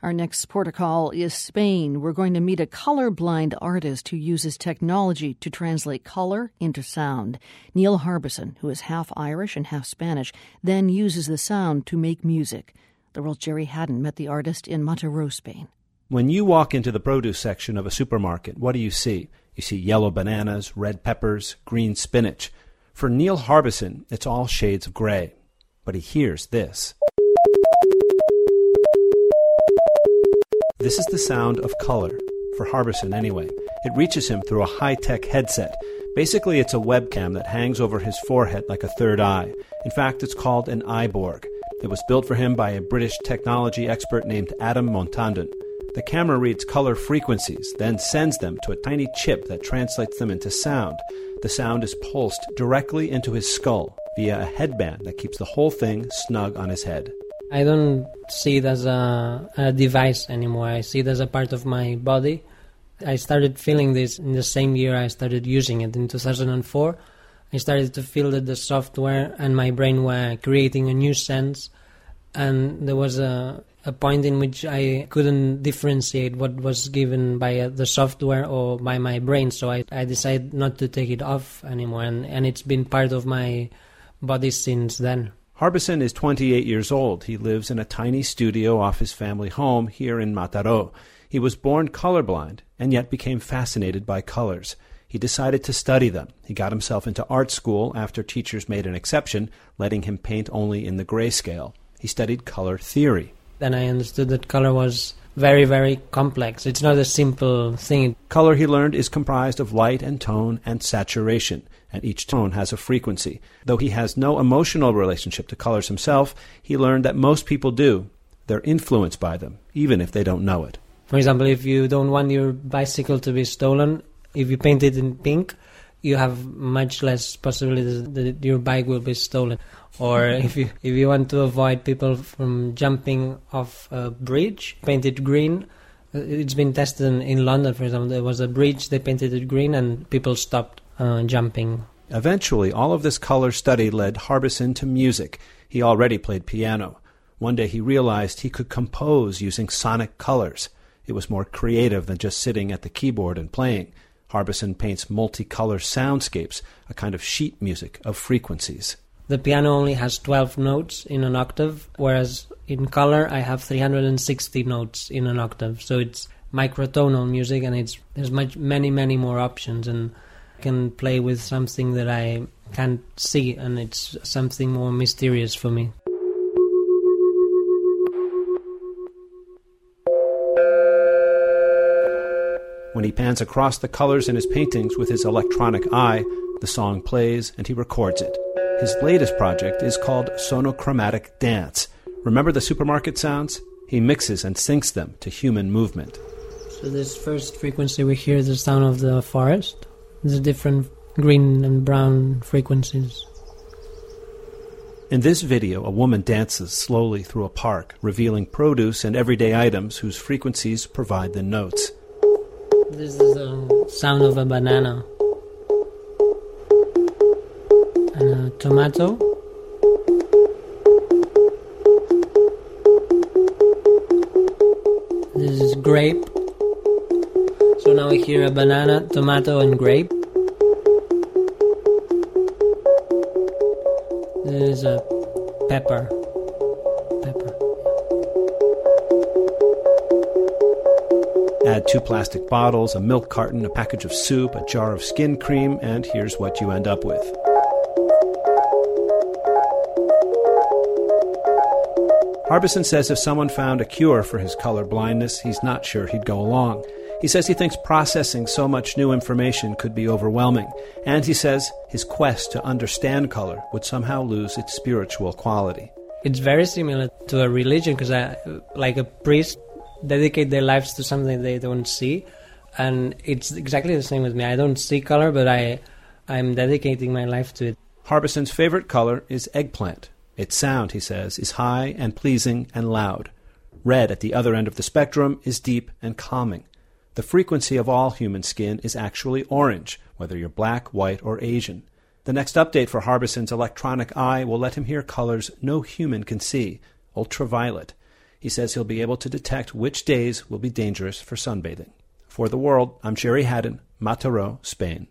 Our next port of call is Spain. We're going to meet a colorblind artist who uses technology to translate color into sound. Neil Harbisson, who is half Irish and half Spanish, then uses the sound to make music. The world's Gerry Hadden met the artist in Mataró, Spain. When you walk into the produce section of a supermarket, what do you see? You see yellow bananas, red peppers, green spinach. For Neil Harbisson, it's all shades of gray. But he hears this. This is the sound of color, for Harbisson anyway. It reaches him through a high tech headset. Basically, it's a webcam that hangs over his forehead like a third eye. In fact, it's called an eyeborg. It was built for him by a British technology expert named Adam Montandon. The camera reads color frequencies, then sends them to a tiny chip that translates them into sound. The sound is pulsed directly into his skull via a headband that keeps the whole thing snug on his head. I don't see it as a, a device anymore. I see it as a part of my body. I started feeling this in the same year I started using it in 2004. I started to feel that the software and my brain were creating a new sense, and there was a, a point in which I couldn't differentiate what was given by uh, the software or by my brain. So I, I decided not to take it off anymore, and, and it's been part of my body since then. Harbisson is 28 years old. He lives in a tiny studio off his family home here in Mataró. He was born colorblind and yet became fascinated by colors. He decided to study them. He got himself into art school after teachers made an exception, letting him paint only in the grayscale. He studied color theory. Then I understood that color was very, very complex. It's not a simple thing. Color, he learned, is comprised of light and tone and saturation and each tone has a frequency. Though he has no emotional relationship to colors himself, he learned that most people do. They're influenced by them, even if they don't know it. For example, if you don't want your bicycle to be stolen, if you paint it in pink, you have much less possibilities that your bike will be stolen. Or if you if you want to avoid people from jumping off a bridge, painted green. It's been tested in, in London, for example. There was a bridge, they painted it green, and people stopped uh, jumping. Eventually, all of this color study led Harbisson to music. He already played piano. One day he realized he could compose using sonic colors. It was more creative than just sitting at the keyboard and playing. Harbisson paints multicolor soundscapes, a kind of sheet music of frequencies. The piano only has 12 notes in an octave, whereas in color I have 360 notes in an octave. So it's microtonal music and it's there's much many many more options and I can play with something that I can't see, and it's something more mysterious for me. When he pans across the colors in his paintings with his electronic eye, the song plays and he records it. His latest project is called Sonochromatic Dance. Remember the supermarket sounds? He mixes and syncs them to human movement. So, this first frequency we hear is the sound of the forest the different green and brown frequencies. In this video, a woman dances slowly through a park, revealing produce and everyday items whose frequencies provide the notes. This is the sound of a banana and a tomato. This is grape so now we hear a banana, tomato, and grape. This is a. Pepper. Add two plastic bottles, a milk carton, a package of soup, a jar of skin cream, and here's what you end up with. Harbisson says if someone found a cure for his color blindness, he's not sure he'd go along. He says he thinks processing so much new information could be overwhelming, and he says his quest to understand color would somehow lose its spiritual quality. It's very similar to a religion because, like a priest, dedicate their lives to something they don't see, and it's exactly the same with me. I don't see color, but I, I'm dedicating my life to it. Harbisson's favorite color is eggplant. Its sound, he says, is high and pleasing and loud. Red at the other end of the spectrum is deep and calming. The frequency of all human skin is actually orange, whether you're black, white, or Asian. The next update for Harbisson's electronic eye will let him hear colors no human can see ultraviolet. He says he'll be able to detect which days will be dangerous for sunbathing. For the world, I'm Gerry Hadden, Mataró, Spain.